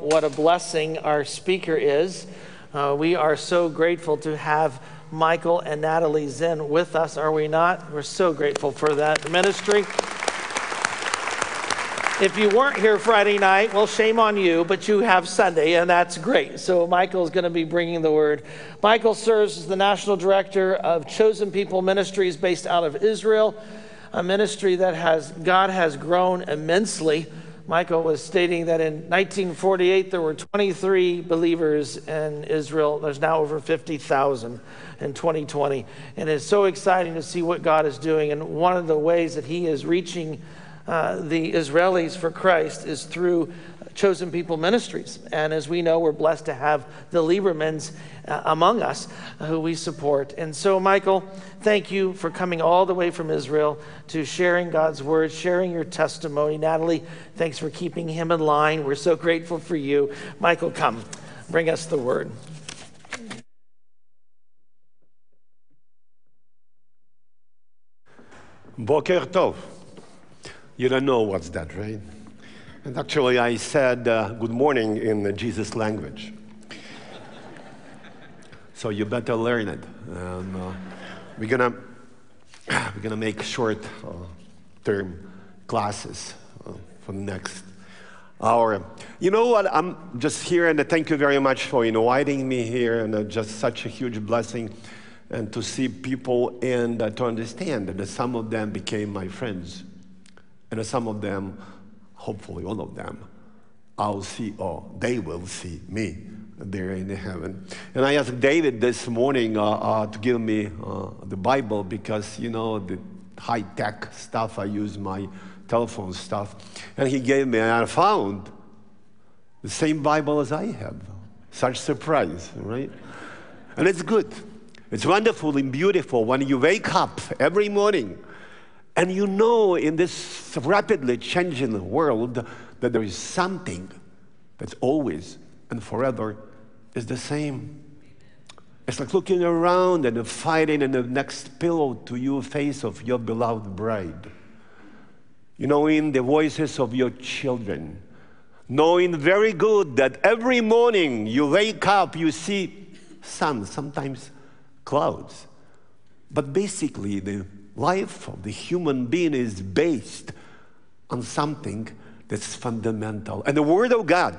what a blessing our speaker is. Uh, we are so grateful to have Michael and Natalie Zinn with us, are we not? We're so grateful for that ministry. If you weren't here Friday night, well, shame on you, but you have Sunday, and that's great. So, Michael is going to be bringing the word. Michael serves as the national director of Chosen People Ministries based out of Israel, a ministry that has, God has grown immensely. Michael was stating that in 1948 there were 23 believers in Israel. There's now over 50,000 in 2020. And it's so exciting to see what God is doing. And one of the ways that He is reaching uh, the Israelis for Christ is through Chosen People Ministries. And as we know, we're blessed to have the Liebermans uh, among us who we support. And so, Michael, thank you for coming all the way from Israel to sharing God's word, sharing your testimony. Natalie, thanks for keeping him in line. We're so grateful for you. Michael, come, bring us the word. Boker Tov. You don't know what's that, right? And actually, I said uh, good morning in the Jesus language. so you better learn it. And, uh, we're gonna we're gonna make short uh, term classes uh, for the next hour. You know what? I'm just here, and thank you very much for inviting me here, and uh, just such a huge blessing, and to see people and uh, to understand that some of them became my friends, and some of them hopefully all of them, I'll see, or they will see me there in heaven. And I asked David this morning uh, uh, to give me uh, the Bible because, you know, the high tech stuff, I use my telephone stuff. And he gave me, and I found the same Bible as I have. Such surprise, right? And it's good. It's wonderful and beautiful when you wake up every morning and you know, in this rapidly changing world, that there is something that's always and forever is the same. It's like looking around and finding in the next pillow to your face of your beloved bride. You know, in the voices of your children, knowing very good that every morning you wake up, you see sun, sometimes clouds. But basically, the life of the human being is based on something that's fundamental. And the Word of God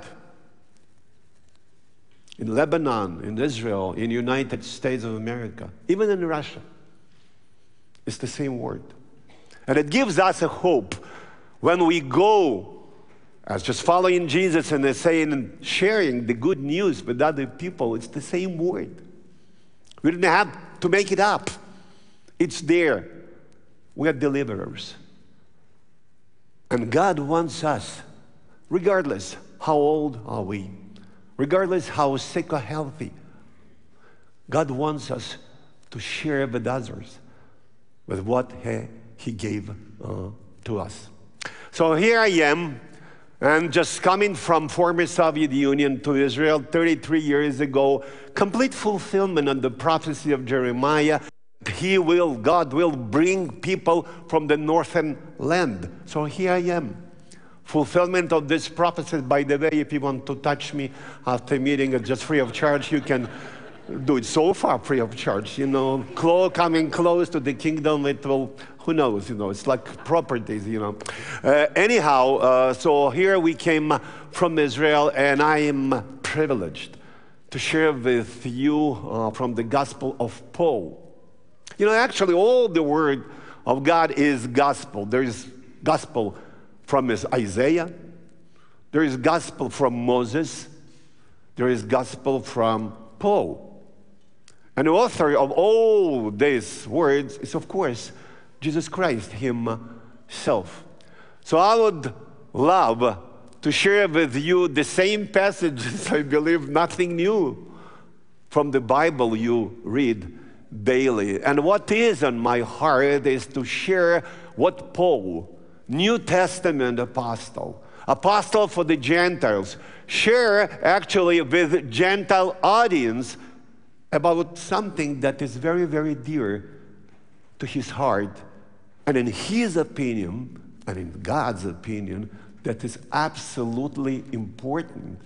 in Lebanon, in Israel, in the United States of America, even in Russia, it's the same word. And it gives us a hope when we go as just following Jesus and saying and sharing the good news with other people. It's the same word. We didn't have to make it up. It's there. We are deliverers. And God wants us, regardless how old are we, regardless how sick or healthy, God wants us to share with others with what He, he gave uh, to us. So here I am, and just coming from former Soviet Union to Israel 33 years ago, complete fulfillment of the prophecy of Jeremiah he will, God will bring people from the northern land. So here I am. Fulfillment of this prophecy. By the way, if you want to touch me after meeting, just free of charge. You can do it so far free of charge. You know, close, coming close to the kingdom, it will, who knows, you know, it's like properties, you know. Uh, anyhow, uh, so here we came from Israel, and I am privileged to share with you uh, from the Gospel of Paul. You know, actually, all the word of God is gospel. There is gospel from Isaiah, there is gospel from Moses, there is gospel from Paul. And the author of all these words is, of course, Jesus Christ Himself. So I would love to share with you the same passages, I believe, nothing new from the Bible you read daily. And what is on my heart is to share what Paul, New Testament apostle, apostle for the Gentiles, share actually with Gentile audience about something that is very, very dear to his heart. And in his opinion, and in God's opinion, that is absolutely important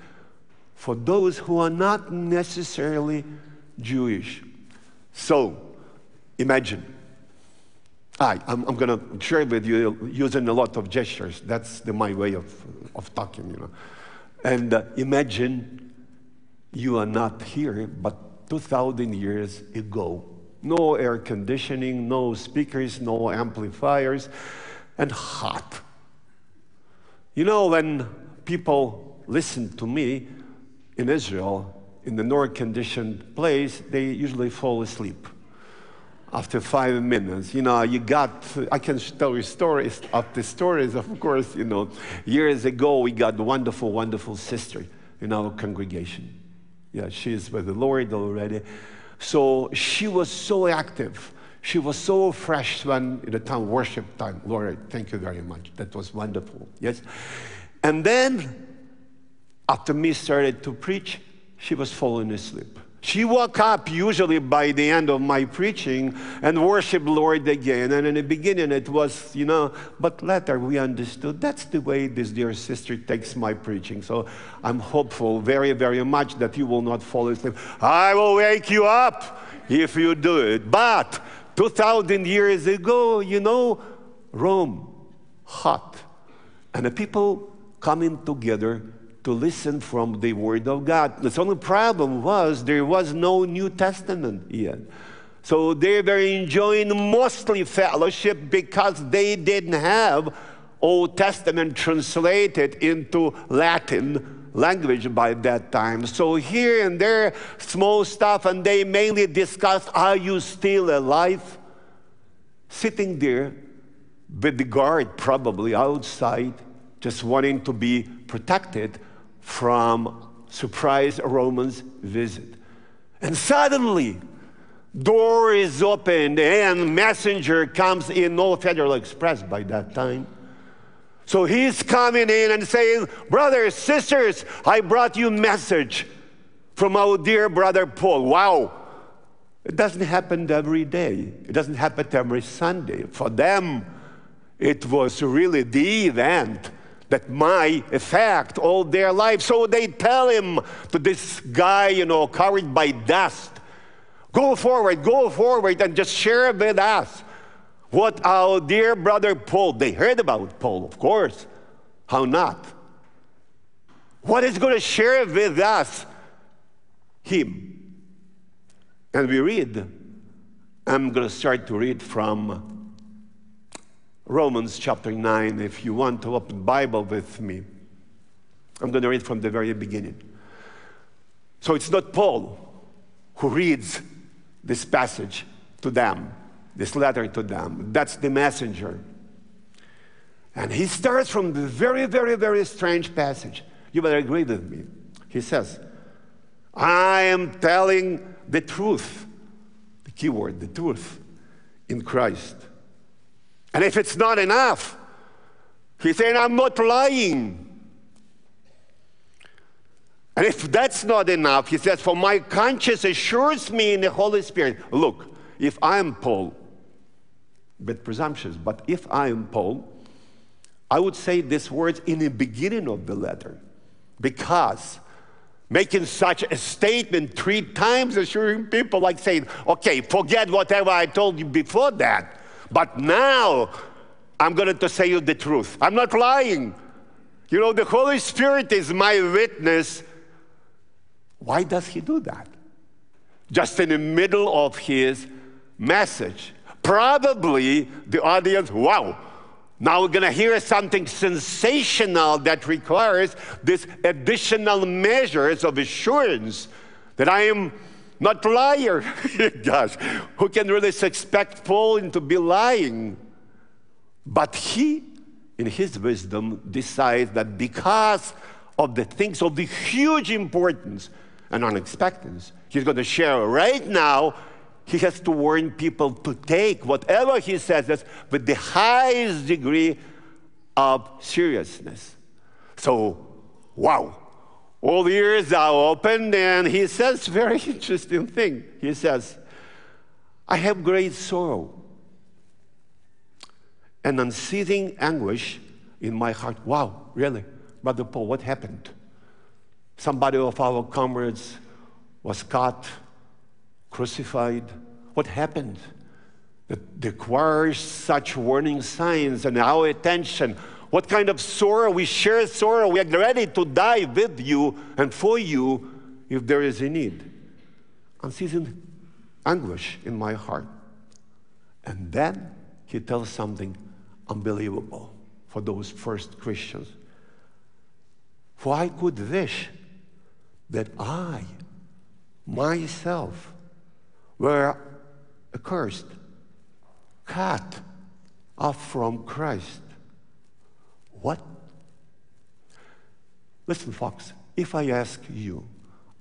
for those who are not necessarily Jewish. So, imagine. I, I'm, I'm going to share with you using a lot of gestures. That's the, my way of, of talking, you know. And uh, imagine you are not here, but 2,000 years ago. No air conditioning, no speakers, no amplifiers, and hot. You know, when people listen to me in Israel, in the north conditioned place, they usually fall asleep after five minutes. You know, you got, I can tell you stories of the stories, of course, you know. Years ago, we got a wonderful, wonderful sister in our congregation. Yeah, she is with the Lord already. So she was so active. She was so fresh when in the time worship time. Lord, thank you very much. That was wonderful. Yes. And then after me started to preach, she was falling asleep. She woke up usually by the end of my preaching and worshiped Lord again. And in the beginning it was, you know, but later we understood that's the way this dear sister takes my preaching. So I'm hopeful very, very much that you will not fall asleep. I will wake you up if you do it. But 2,000 years ago, you know, Rome, hot. And the people coming together to listen from the Word of God. The only problem was there was no New Testament yet. So they were enjoying mostly fellowship because they didn't have Old Testament translated into Latin language by that time. So here and there, small stuff, and they mainly discussed, are you still alive? Sitting there with the guard probably outside, just wanting to be protected from surprise Romans visit. And suddenly, door is opened and messenger comes in, no Federal Express by that time. So he's coming in and saying, Brothers, sisters, I brought you message from our dear brother Paul. Wow. It doesn't happen every day. It doesn't happen every Sunday. For them, it was really the event that might affect all their life. So they tell him to this guy, you know, carried by dust, go forward, go forward, and just share with us what our dear brother Paul, they heard about Paul, of course. How not? What is going to share with us? Him. And we read, I'm going to start to read from Romans chapter 9, if you want to open Bible with me. I'm going to read from the very beginning. So it's not Paul who reads this passage to them this letter to them. That's the messenger. And he starts from the very, very, very strange passage. You better agree with me. He says, I am telling the truth, the key word, the truth, in Christ. And if it's not enough, he's saying, I'm not lying. And if that's not enough, he says, For my conscience assures me in the Holy Spirit. Look, if I'm Paul, bit presumptuous, but if I am Paul, I would say these words in the beginning of the letter because making such a statement three times assuring people like saying, okay, forget whatever I told you before that, but now I'm going to say you the truth. I'm not lying. You know, the Holy Spirit is my witness. Why does he do that? Just in the middle of his message. Probably the audience, wow, now we're going to hear something sensational that requires this additional measures of assurance that I am not liar. Gosh, who can really expect Paul to be lying? But he, in his wisdom, decides that because of the things of the huge importance and unexpectedness, he's going to share right now he has to warn people to take whatever he says with the highest degree of seriousness. So, wow. All the ears are opened, and he says very interesting thing. He says, I have great sorrow and unceasing anguish in my heart. Wow, really? Brother Paul, what happened? Somebody of our comrades was caught, crucified. What happened? That requires such warning signs and our attention. What kind of sorrow? We share sorrow. We are ready to die with you and for you if there is a need. Unceasing anguish in my heart. And then he tells something unbelievable for those first Christians. For I could wish that I, myself, were accursed, cut off from Christ. What? Listen, Fox, if I ask you,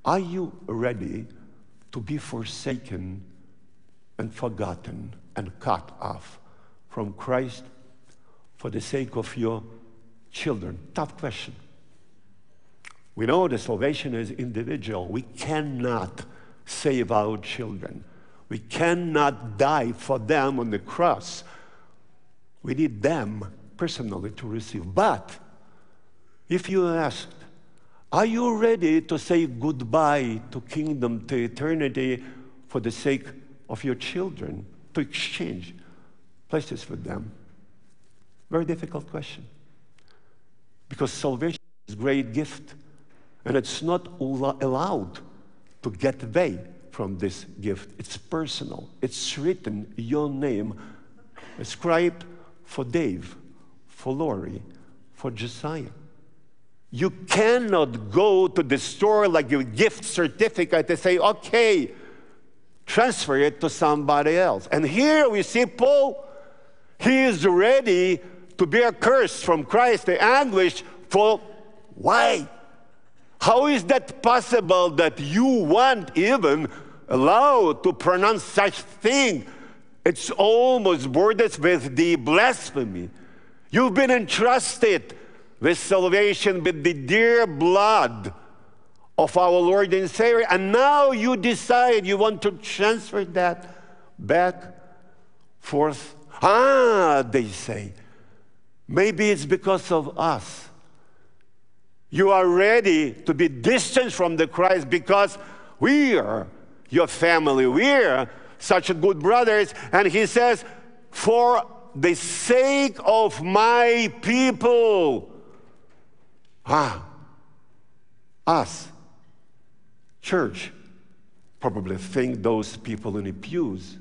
are you ready to be forsaken and forgotten and cut off from Christ for the sake of your children? Tough question. We know the salvation is individual. We cannot save our children. We cannot die for them on the cross. We need them personally to receive. But if you asked, are you ready to say goodbye to kingdom, to eternity for the sake of your children, to exchange places with them? Very difficult question. Because salvation is a great gift, and it's not allowed to get away from this gift. It's personal, it's written, your name, inscribed for Dave, for Lori, for Josiah. You cannot go to the store like a gift certificate and say, okay, transfer it to somebody else. And here we see Paul, he is ready to bear curse from Christ, the anguish for why? How is that possible that you want even allowed to pronounce such thing? It's almost borders with the blasphemy. You've been entrusted with salvation with the dear blood of our Lord and Savior, and now you decide you want to transfer that back forth. Ah, they say, maybe it's because of us. You are ready to be distant from the Christ because we are your family. We're such good brothers. And he says, For the sake of my people. Ah, us, church, probably think those people in the pews,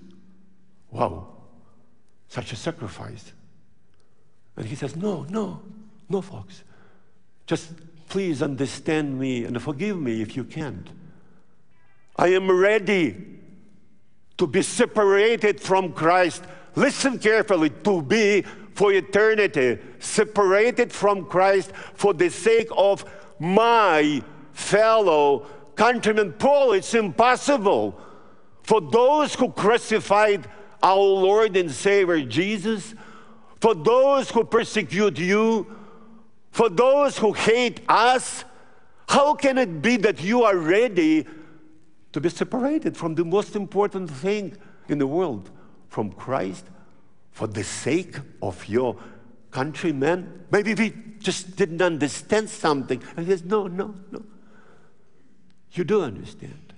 wow, such a sacrifice. And he says, No, no, no, folks. Just please understand me and forgive me if you can't. I am ready to be separated from Christ. Listen carefully to be for eternity, separated from Christ for the sake of my fellow countrymen. Paul, it's impossible for those who crucified our Lord and Savior Jesus, for those who persecute you, for those who hate us. How can it be that you are ready to be separated from the most important thing in the world, from Christ, for the sake of your countrymen. Maybe we just didn't understand something. And he says, No, no, no. You do understand.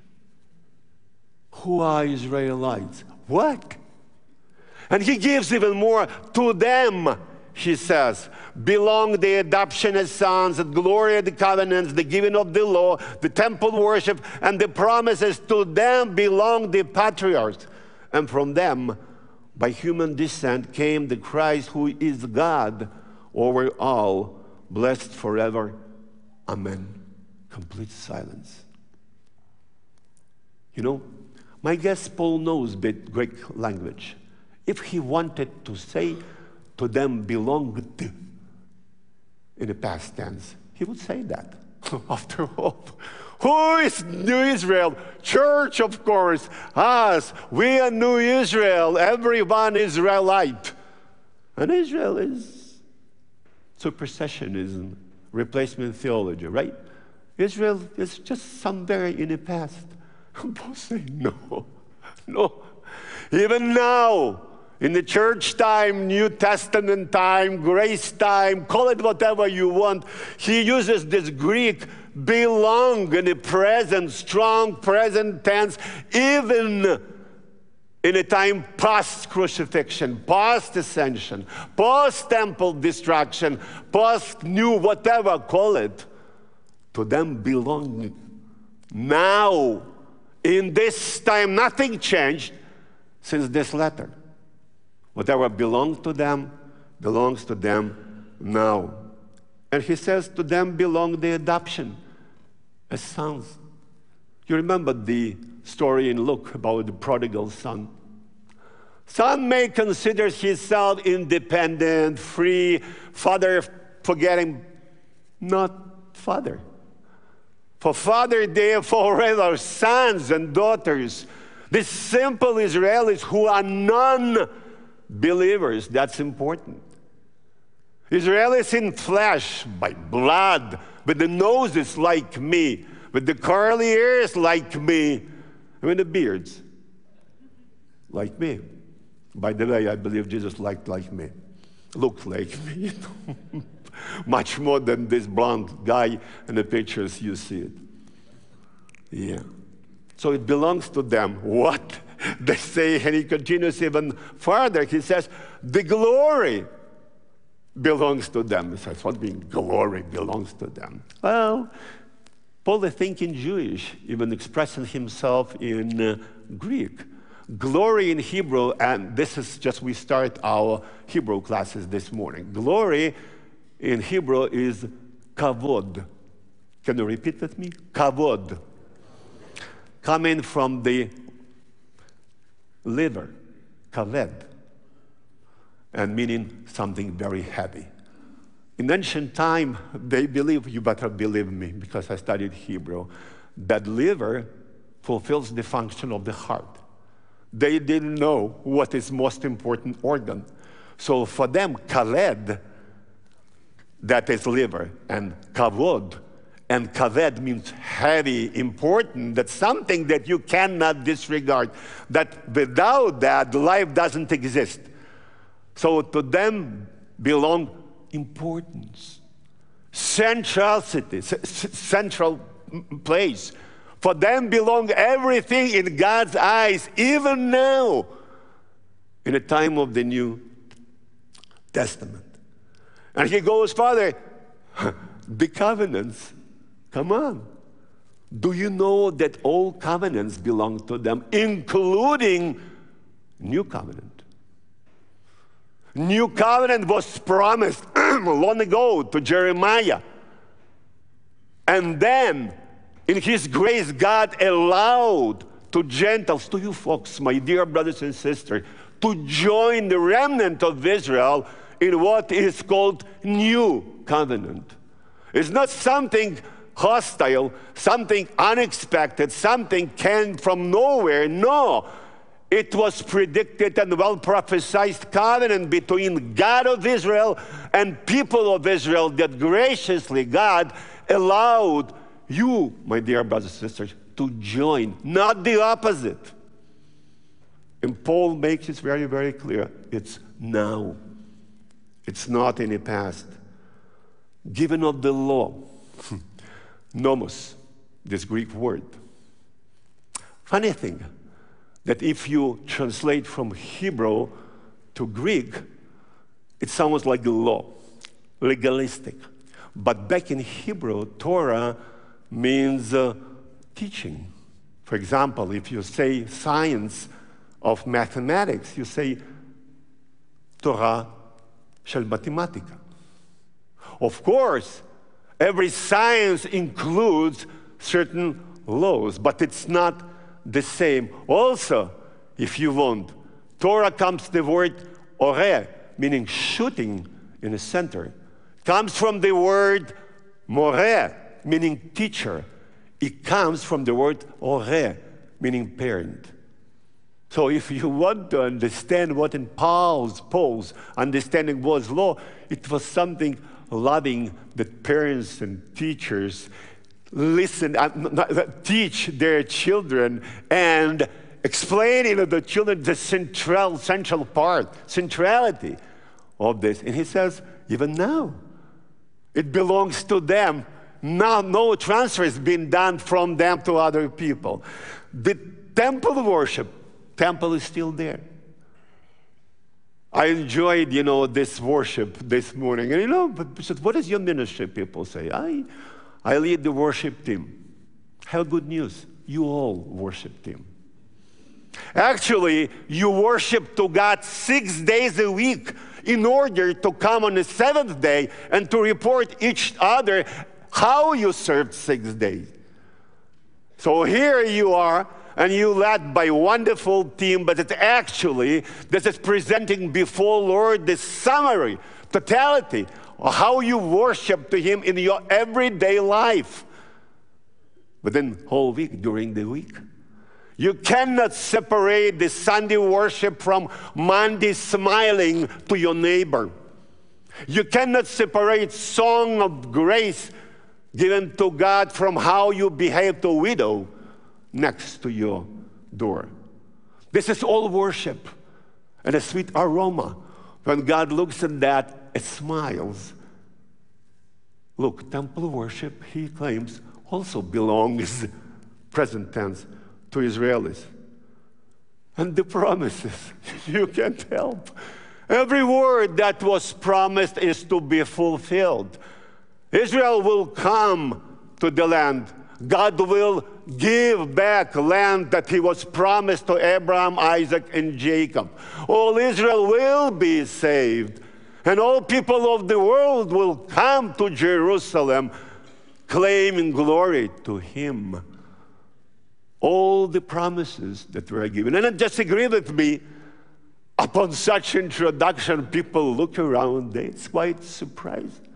Who are Israelites? What? And he gives even more to them, he says belong the adoption as sons, the glory of the covenants, the giving of the law, the temple worship, and the promises. To them belong the patriarchs. And from them, by human descent, came the Christ who is God over all, blessed forever. Amen. Complete silence. You know, my guess Paul knows bit Greek language. If he wanted to say to them belonged in the past tense, he would say that. After all, who is New Israel? Church, of course. Us. We are New Israel. Everyone Israelite. And Israel is supersessionism, replacement theology, right? Israel is just somewhere in the past. Paul saying, no, no. Even now, in the church time, New Testament time, grace time, call it whatever you want, he uses this Greek belong in the present, strong present tense, even in a time past crucifixion, past ascension, past temple destruction, past new whatever call it, to them belong now. In this time, nothing changed since this letter. Whatever belonged to them belongs to them now. And he says, To them belong the adoption as sons. You remember the story in Luke about the prodigal son? Son may consider himself independent, free, father forgetting, not father. For father, therefore, rather sons and daughters, the simple Israelis who are non believers, that's important. Israelis in flesh, by blood, with the noses like me, with the curly ears like me, I mean, the beards like me. By the way, I believe Jesus liked like me, looked like me, much more than this blonde guy in the pictures you see it. Yeah. So it belongs to them. What? They say, and he continues even further. He says, the glory belongs to them. He says, what means glory belongs to them? Well, Paul is thinking Jewish, even expressing himself in uh, Greek. Glory in Hebrew, and this is just we start our Hebrew classes this morning. Glory in Hebrew is kavod. Can you repeat with me? Kavod. Coming from the liver, kaved, and meaning something very heavy. In ancient time, they believe, you better believe me because I studied Hebrew, that liver fulfills the function of the heart. They didn't know what is most important organ. So for them, kaved, that is liver, and kavod, and kaved means heavy, important, that's something that you cannot disregard, that without that, life doesn't exist. So to them belong importance, centrality, central place. For them belong everything in God's eyes, even now, in the time of the New Testament. And he goes further, the covenants Come on. Do you know that all covenants belong to them, including New Covenant? New Covenant was promised long ago to Jeremiah. And then, in His grace, God allowed to Gentiles, to you folks, my dear brothers and sisters, to join the remnant of Israel in what is called New Covenant. It's not something hostile, something unexpected, something came from nowhere. No, it was predicted and well prophesied covenant between God of Israel and people of Israel that graciously God allowed you, my dear brothers and sisters, to join, not the opposite. And Paul makes it very, very clear it's now, it's not in the past. Given of the law, nomos, this Greek word. Funny thing that if you translate from Hebrew to Greek, it sounds like law, legalistic. But back in Hebrew, Torah means uh, teaching. For example, if you say science of mathematics, you say Torah shel matematica. Of course, Every science includes certain laws, but it's not the same. Also, if you want, Torah comes the word ore, meaning shooting in the center, comes from the word more, meaning teacher. It comes from the word ore, meaning parent. So if you want to understand what in Paul's, Paul's understanding was law, it was something loving that parents and teachers listen, uh, teach their children and explaining to the children the central, central part, centrality of this. And he says, even now, it belongs to them, Now, no transfer has been done from them to other people. The temple worship, temple is still there. I enjoyed, you know, this worship this morning. And you know, but what is your ministry? People say, I, I lead the worship team. Have good news. You all worship team. Actually, you worship to God six days a week in order to come on the seventh day and to report each other how you served six days. So here you are and you led by wonderful team, but it's actually, this is presenting before Lord the summary, totality how you worship to Him in your everyday life within whole week, during the week. You cannot separate the Sunday worship from Monday smiling to your neighbor. You cannot separate song of grace given to God from how you behave to a widow next to your door. This is all worship and a sweet aroma. When God looks at that, it smiles. Look, temple worship, he claims, also belongs, present tense, to Israelis. And the promises, you can't help. Every word that was promised is to be fulfilled. Israel will come to the land God will give back land that he was promised to Abraham, Isaac, and Jacob. All Israel will be saved, and all people of the world will come to Jerusalem claiming glory to him. All the promises that were given. And just agree with me, upon such introduction, people look around, they're quite surprised.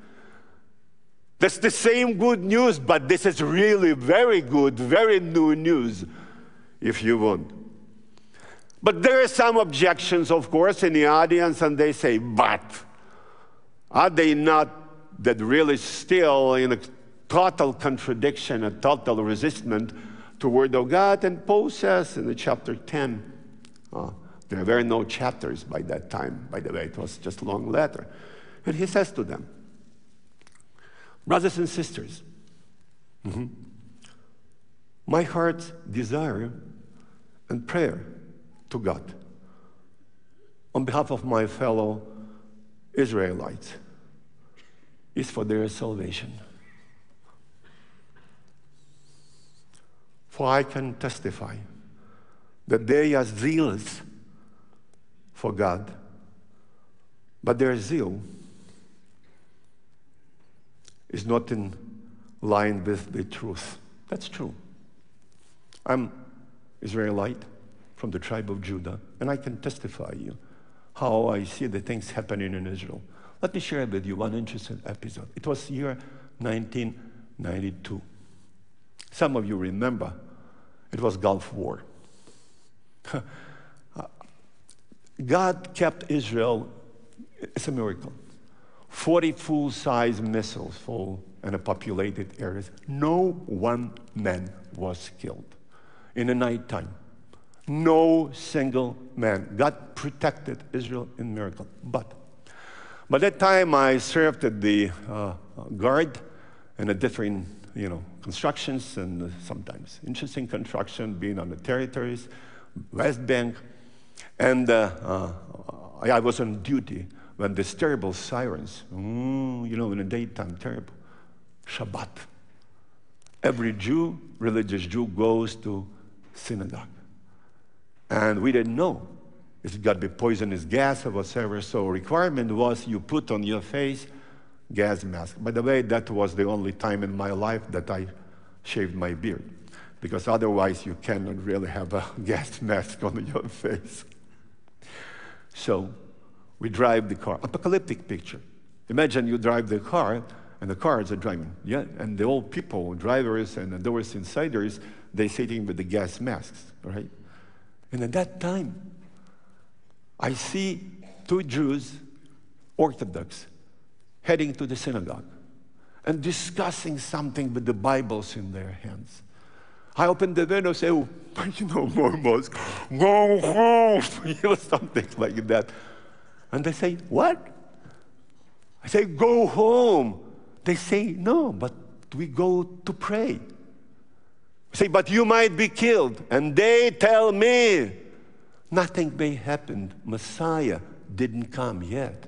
That's the same good news, but this is really very good, very new news, if you want. But there are some objections, of course, in the audience, and they say, but are they not that really still in a total contradiction, a total resistance to Word of God? And Paul says in the chapter 10, uh, there were no chapters by that time, by the way, it was just a long letter. And he says to them, Brothers and sisters, mm-hmm, my heart's desire and prayer to God on behalf of my fellow Israelites is for their salvation. For I can testify that they are zealous for God, but their zeal is not in line with the truth. That's true. I'm Israelite from the tribe of Judah, and I can testify you how I see the things happening in Israel. Let me share with you one interesting episode. It was year 1992. Some of you remember it was Gulf War. God kept Israel, it's a miracle. 40 full size missiles fall in a populated areas. No one man was killed in the nighttime. No single man. God protected Israel in miracle. But by that time, I served at the uh, guard in a different, you know, constructions and sometimes interesting construction, being on the territories, West Bank, and uh, uh, I was on duty when this terrible sirens, mm, you know, in the daytime, terrible. Shabbat. Every Jew, religious Jew, goes to synagogue. And we didn't know. It's got to be poisonous gas or whatever. So requirement was you put on your face gas mask. By the way, that was the only time in my life that I shaved my beard. Because otherwise you cannot really have a gas mask on your face. So we drive the car. Apocalyptic picture. Imagine you drive the car and the cars are driving. Yeah, and the old people, drivers and doors insiders, they're sitting with the gas masks, right? And at that time, I see two Jews, Orthodox, heading to the synagogue and discussing something with the Bibles in their hands. I open the window and say, oh, you know, Mormons, go home, you know, something like that. And they say, What? I say, Go home. They say, No, but we go to pray. Say, but you might be killed. And they tell me nothing may happen. Messiah didn't come yet.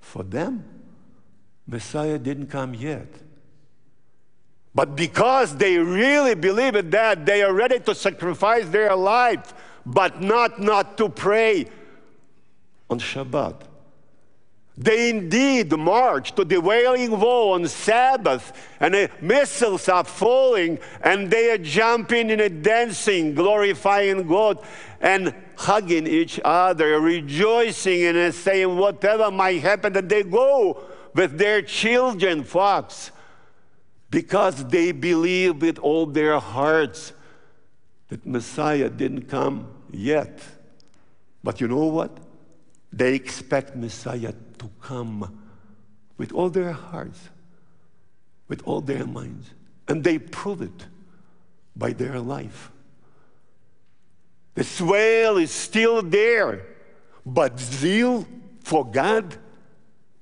For them, Messiah didn't come yet. But because they really believe in that, they are ready to sacrifice their life, but not not to pray on Shabbat. They indeed march to the Wailing Wall on Sabbath, and the missiles are falling, and they are jumping and dancing, glorifying God, and hugging each other, rejoicing and saying, Whatever might happen, that they go with their children, folks, because they believe with all their hearts that Messiah didn't come yet. But you know what? They expect Messiah to come with all their hearts, with all their minds. And they prove it by their life. The swale is still there, but zeal for God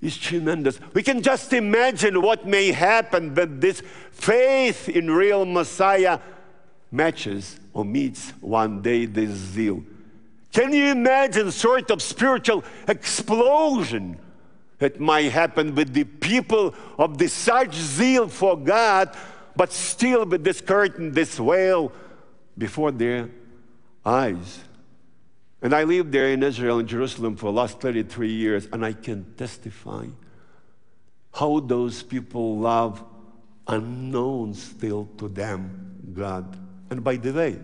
is tremendous. We can just imagine what may happen when this faith in real Messiah matches or meets one day this zeal. Can you imagine sort of spiritual explosion that might happen with the people of the such zeal for God, but still with this curtain, this veil before their eyes? And I lived there in Israel in Jerusalem for the last 33 years, and I can testify how those people love unknown still to them God. And by the way,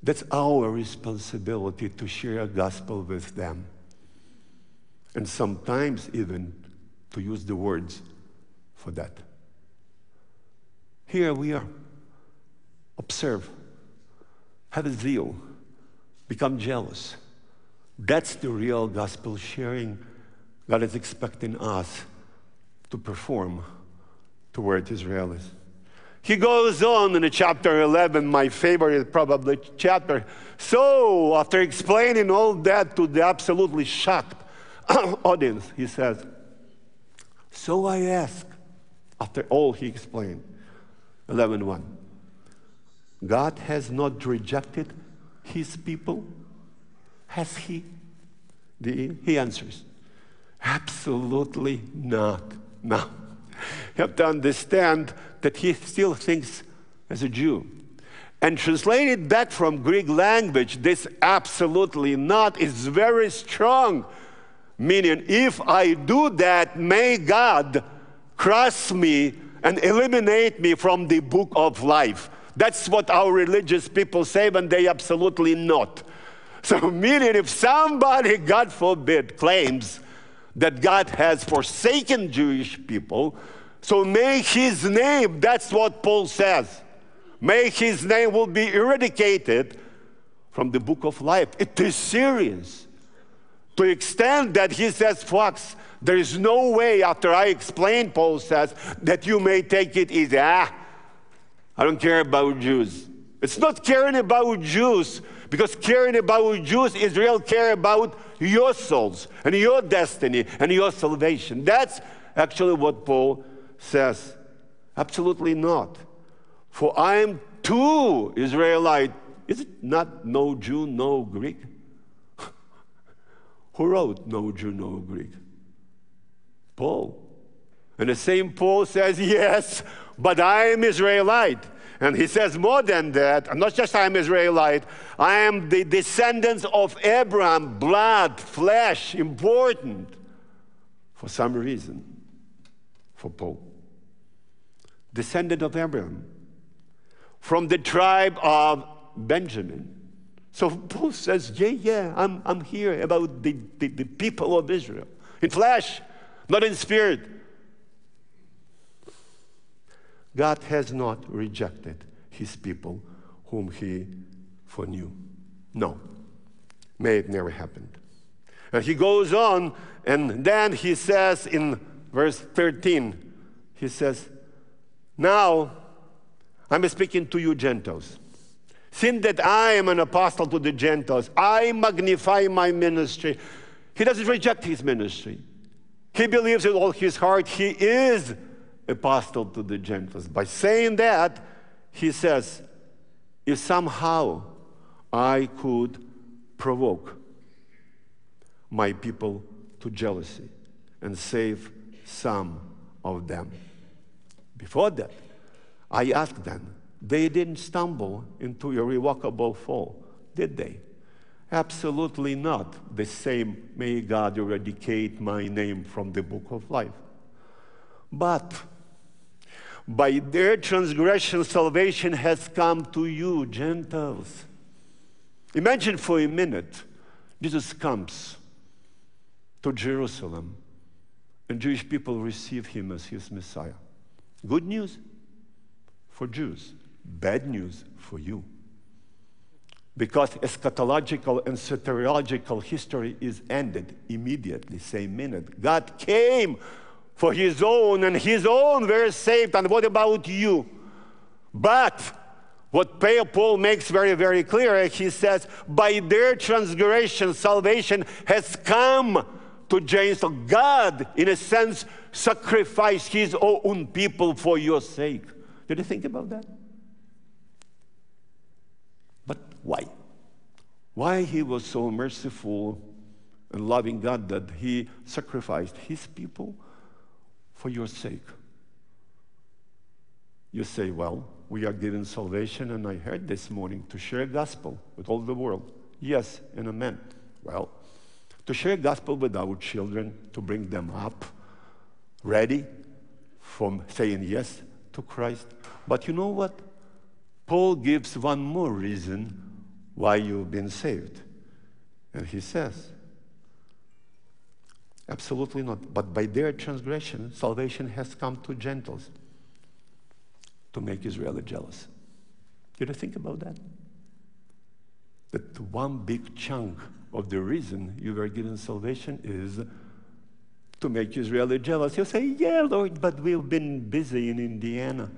that's our responsibility to share a gospel with them. And sometimes even to use the words for that. Here we are. Observe. Have a zeal. Become jealous. That's the real gospel sharing God is expecting us to perform toward Israelis. He goes on in chapter 11, my favorite probably chapter. So, after explaining all that to the absolutely shocked audience, he says, So I ask, after all he explained, 11.1, God has not rejected his people? Has he? The, he answers, Absolutely not. No. You have to understand that he still thinks as a Jew. And translated back from Greek language, this absolutely not is very strong. Meaning, if I do that, may God cross me and eliminate me from the book of life. That's what our religious people say when they absolutely not. So, meaning, if somebody, God forbid, claims that God has forsaken Jewish people, so may his name, that's what Paul says, may his name will be eradicated from the book of life. It is serious. To extent that he says, Fox, there is no way after I explain, Paul says, that you may take it easy. Ah, I don't care about Jews. It's not caring about Jews, because caring about Jews is real care about your souls and your destiny and your salvation. That's actually what Paul says, Absolutely not. For I am too Israelite. Is it not no Jew, no Greek? Who wrote no Jew, no Greek? Paul. And the same Paul says, Yes, but I am Israelite. And he says more than that, I'm not just I am Israelite, I am the descendants of Abraham, blood, flesh, important for some reason for Paul descendant of Abraham, from the tribe of Benjamin. So Paul says, Yeah, yeah, I'm, I'm here about the, the, the people of Israel in flesh, not in spirit. God has not rejected his people whom he foreknew. No, may it never happen. And he goes on, and then he says in verse 13, he says, now, I'm speaking to you, Gentiles. Since that I am an apostle to the Gentiles, I magnify my ministry. He doesn't reject his ministry. He believes with all his heart he is apostle to the Gentiles. By saying that, he says, if somehow I could provoke my people to jealousy and save some of them. Before that, I asked them, they didn't stumble into irrevocable fall, did they? Absolutely not. The same, may God eradicate my name from the book of life. But by their transgression, salvation has come to you, Gentiles. Imagine for a minute Jesus comes to Jerusalem and Jewish people receive him as his Messiah. Good news for Jews, bad news for you. Because eschatological and soteriological history is ended immediately, same minute. God came for his own, and his own were saved. And what about you? But what Paul makes very, very clear, he says, by their transgression, salvation has come to James. So God, in a sense, sacrificed his own people for your sake. Did you think about that? But why? Why he was so merciful and loving God that he sacrificed his people for your sake. You say, well, we are given salvation, and I heard this morning to share gospel with all the world. Yes and amen. Well, to share gospel with our children, to bring them up ready from saying yes to Christ. But you know what? Paul gives one more reason why you've been saved. And he says, Absolutely not. But by their transgression, salvation has come to Gentiles to make Israel jealous. Did you think about that? That one big chunk of the reason you were given salvation is to make Israel jealous. You say, Yeah, Lord, but we've been busy in Indiana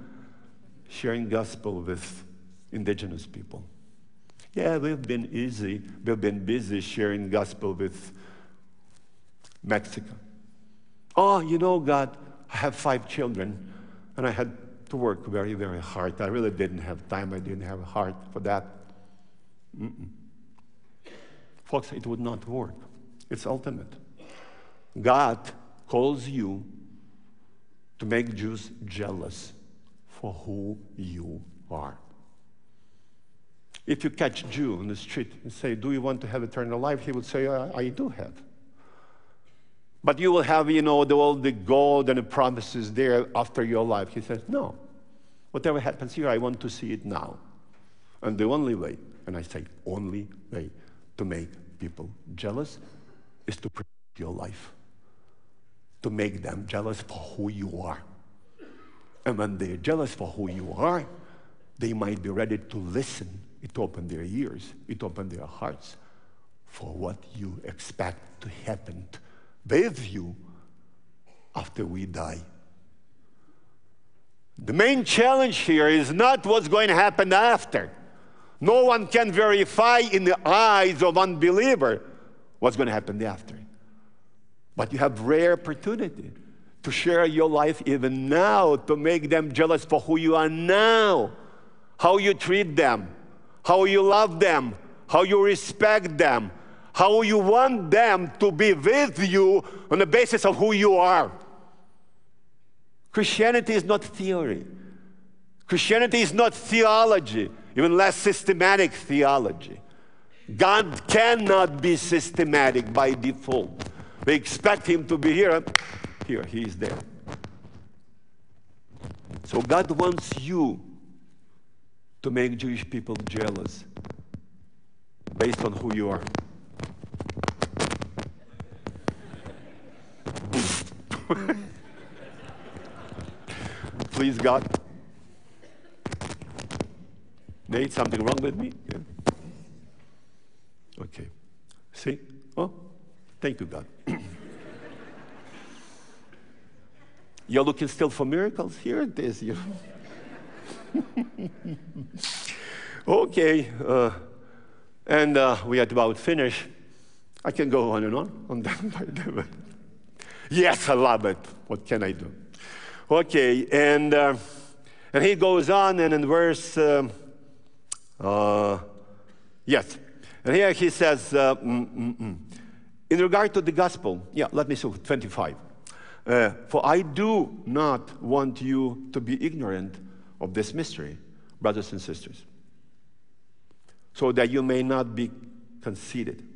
sharing gospel with indigenous people. Yeah, we've been easy. We've been busy sharing gospel with Mexico. Oh, you know, God, I have five children, and I had to work very, very hard. I really didn't have time. I didn't have a heart for that. Mm-mm. Folks, it would not work. It's ultimate. God calls you to make Jews jealous for who you are. If you catch Jew on the street and say, Do you want to have eternal life? He would say, I, I do have. But you will have, you know, the, all the gold and the promises there after your life. He says, No. Whatever happens here, I want to see it now. And the only way, and I say only way to make people jealous is to protect your life, to make them jealous for who you are. And when they're jealous for who you are, they might be ready to listen. It opened their ears, it opened their hearts for what you expect to happen with you after we die. The main challenge here is not what's going to happen after. No one can verify in the eyes of unbeliever what's going to happen after. But you have rare opportunity to share your life even now to make them jealous for who you are now, how you treat them, how you love them, how you respect them, how you want them to be with you on the basis of who you are. Christianity is not theory. Christianity is not theology, even less systematic theology. God cannot be systematic by default. We expect Him to be here. Here, He is there. So God wants you to make Jewish people jealous based on who you are. Please, God. Nate, something wrong with me? Yeah. Okay. See? Oh, thank you, God. You're looking still for miracles? Here it is. You okay. Uh, and uh, we are about finished. I can go on and on on that. Yes, I love it. What can I do? Okay, and, uh, and he goes on, and in verse, um, uh, yes, and here he says, uh, mm, mm, mm. in regard to the gospel, yeah, let me see, 25. Uh, for I do not want you to be ignorant of this mystery, brothers and sisters, so that you may not be conceited.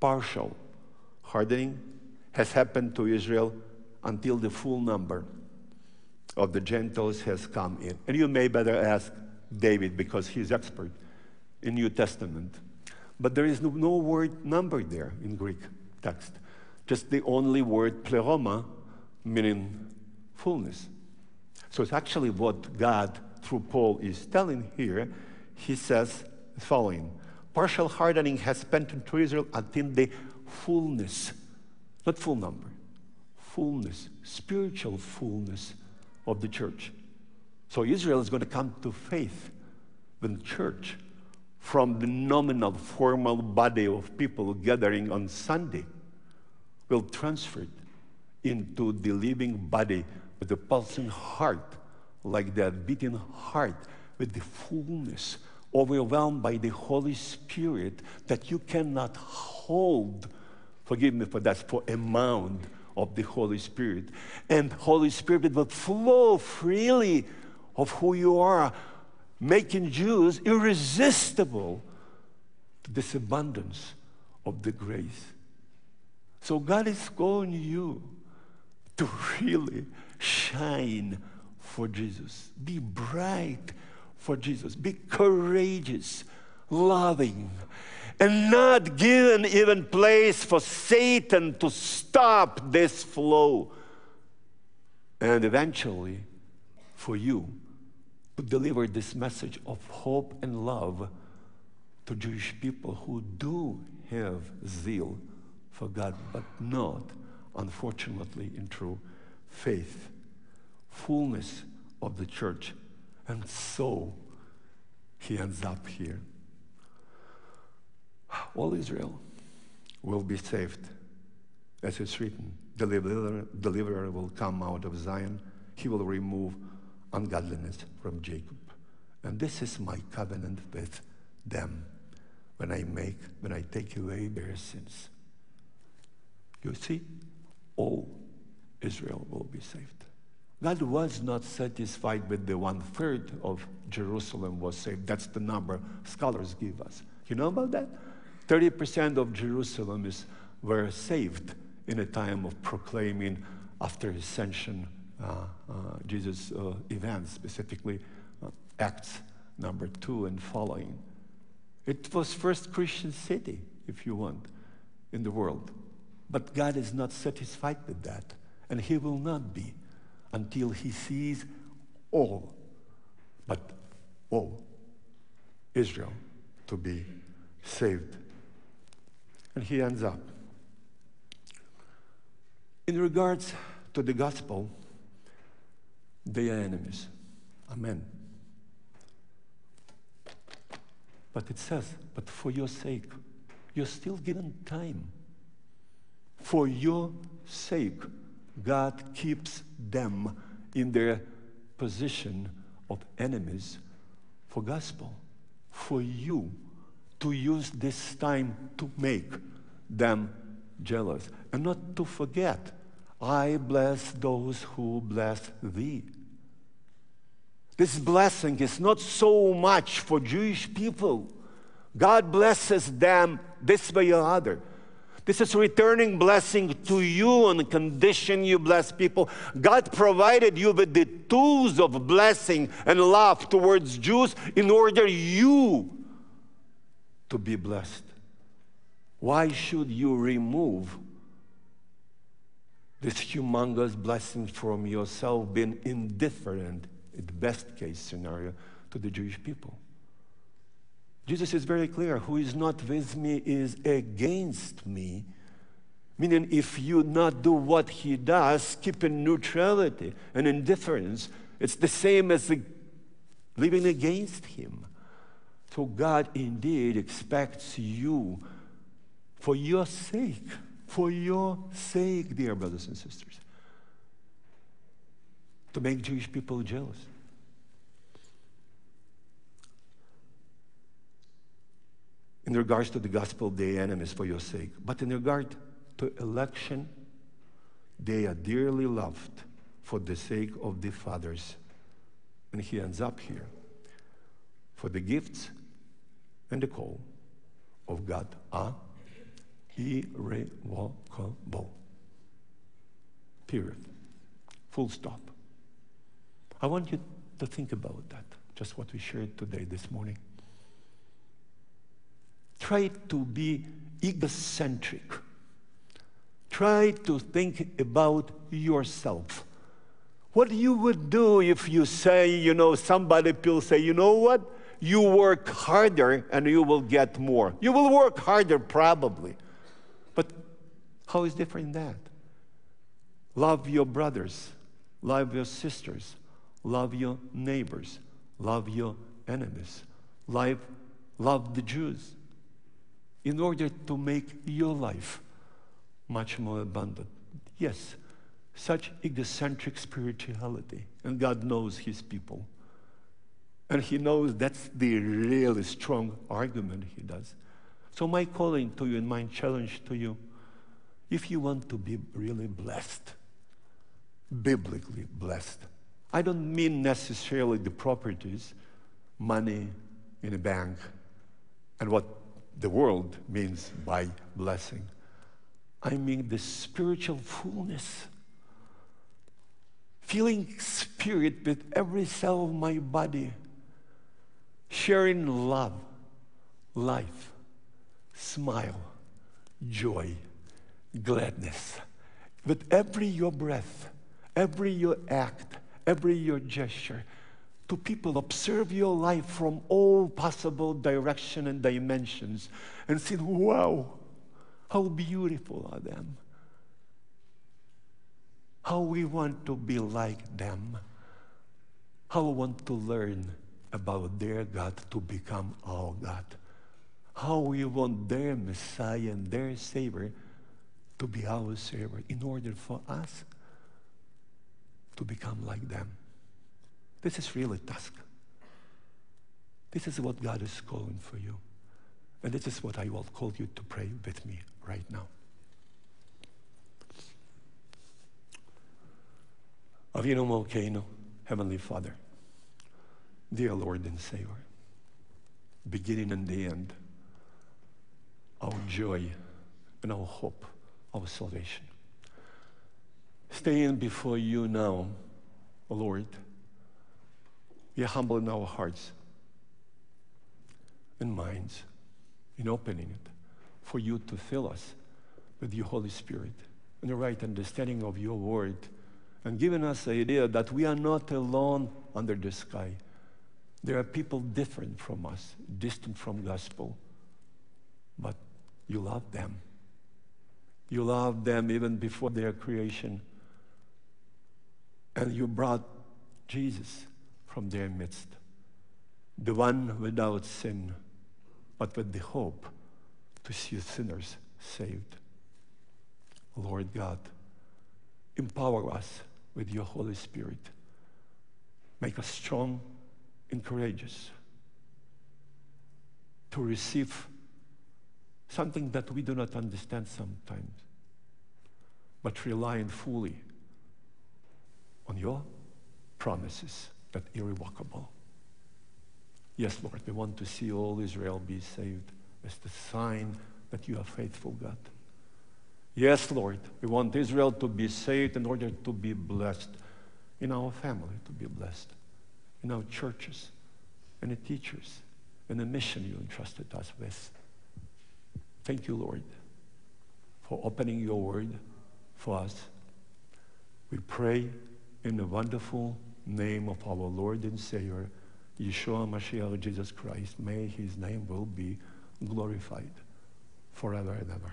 Partial hardening has happened to Israel until the full number of the Gentiles has come in. And you may better ask David because he's expert in New Testament. But there is no, word number there in Greek text. Just the only word pleroma, meaning fullness. So it's actually what God, through Paul, is telling here. He says the following Partial hardening has spent into Israel until the fullness, not full number, fullness, spiritual fullness of the church. So Israel is going to come to faith when the church from the nominal, formal body of people gathering on Sunday will transfer it into the living body with the pulsing heart, like that beating heart, with the fullness, overwhelmed by the Holy Spirit that you cannot hold. Forgive me for that, for amount of the Holy Spirit. And Holy Spirit will flow freely of who you are, making Jews irresistible to this abundance of the grace. So God is calling you to really shine for Jesus. Be bright for Jesus. Be courageous, loving, and not given even place for Satan to stop this flow. And eventually, for you to deliver this message of hope and love to Jewish people who do have zeal for God, but not, unfortunately, in true faith. Fullness of the church. And so he ends up here all Israel will be saved. As it's written, deliverer, deliverer will come out of Zion. He will remove ungodliness from Jacob. And this is my covenant with them when I make, when I take away their sins. You see, all Israel will be saved. God was not satisfied with the one third of Jerusalem was saved. That's the number scholars give us. You know about that? 30% of Jerusalem is, were saved in a time of proclaiming after ascension uh, uh, Jesus uh, events, specifically uh, Acts number two and following. It was first Christian city, if you want, in the world. But God is not satisfied with that, and He will not be until He sees all, but all Israel to be saved. And he ends up. In regards to the gospel, they are enemies. Amen. But it says, but for your sake, you're still given time. For your sake, God keeps them in their position of enemies for gospel. For you, to use this time to make them jealous. And not to forget, I bless those who bless thee. This blessing is not so much for Jewish people. God blesses them this way or other. This is returning blessing to you on condition you bless people. God provided you with the tools of blessing and love towards Jews in order you to be blessed. Why should you remove this humongous blessing from yourself, being indifferent, in the best case scenario, to the Jewish people? Jesus is very clear who is not with me is against me. Meaning, if you not do what he does, keeping neutrality and indifference, it's the same as living against him. So God indeed expects you for your sake, for your sake, dear brothers and sisters, to make Jewish people jealous. In regards to the gospel, they enemies for your sake. But in regard to election, they are dearly loved for the sake of the fathers. And he ends up here. For the gifts and the call of God are irrevocable. Period. Full stop. I want you to think about that, just what we shared today, this morning. Try to be egocentric. Try to think about yourself. What you would do if you say, you know, somebody will say, you know what? You work harder and you will get more. You will work harder probably. But how is different that? Love your brothers, love your sisters, love your neighbors, love your enemies, love, love the Jews in order to make your life much more abundant. Yes, such egocentric spirituality, and God knows His people. And He knows that's the really strong argument He does. So, my calling to you and my challenge to you if you want to be really blessed, biblically blessed, I don't mean necessarily the properties, money in a bank, and what the world means by blessing. I mean the spiritual fullness. Feeling spirit with every cell of my body, sharing love, life, smile, joy, gladness. With every your breath, every your act, every your gesture, to people observe your life from all possible direction and dimensions and say, wow, how beautiful are them. How we want to be like them. How we want to learn about their God to become our God. How we want their Messiah and their Savior to be our Savior in order for us to become like them. This is really task. This is what God is calling for you. And this is what I will call you to pray with me right now. Avinu Heavenly Father, dear Lord and Savior, beginning and the end, our joy and our hope, our salvation. Staying before you now, Lord, are humble in our hearts and minds in opening it for you to fill us with your Holy Spirit and the right understanding of your word and giving us the idea that we are not alone under the sky. There are people different from us, distant from gospel, but you love them. You love them even before their creation. And you brought Jesus from their midst, the one without sin, but with the hope to see sinners saved. Lord God, empower us with your Holy Spirit. Make us strong and courageous to receive something that we do not understand sometimes, but relying fully on your promises that irrevocable. Yes, Lord, we want to see all Israel be saved as the sign that you are faithful, God. Yes, Lord, we want Israel to be saved in order to be blessed, in our family to be blessed, in our churches, and the teachers, and the mission you entrusted us with. Thank you, Lord, for opening your word for us. We pray in the wonderful name of our Lord and Savior, Yeshua Mashiach, Jesus Christ. May his name will be glorified forever and ever.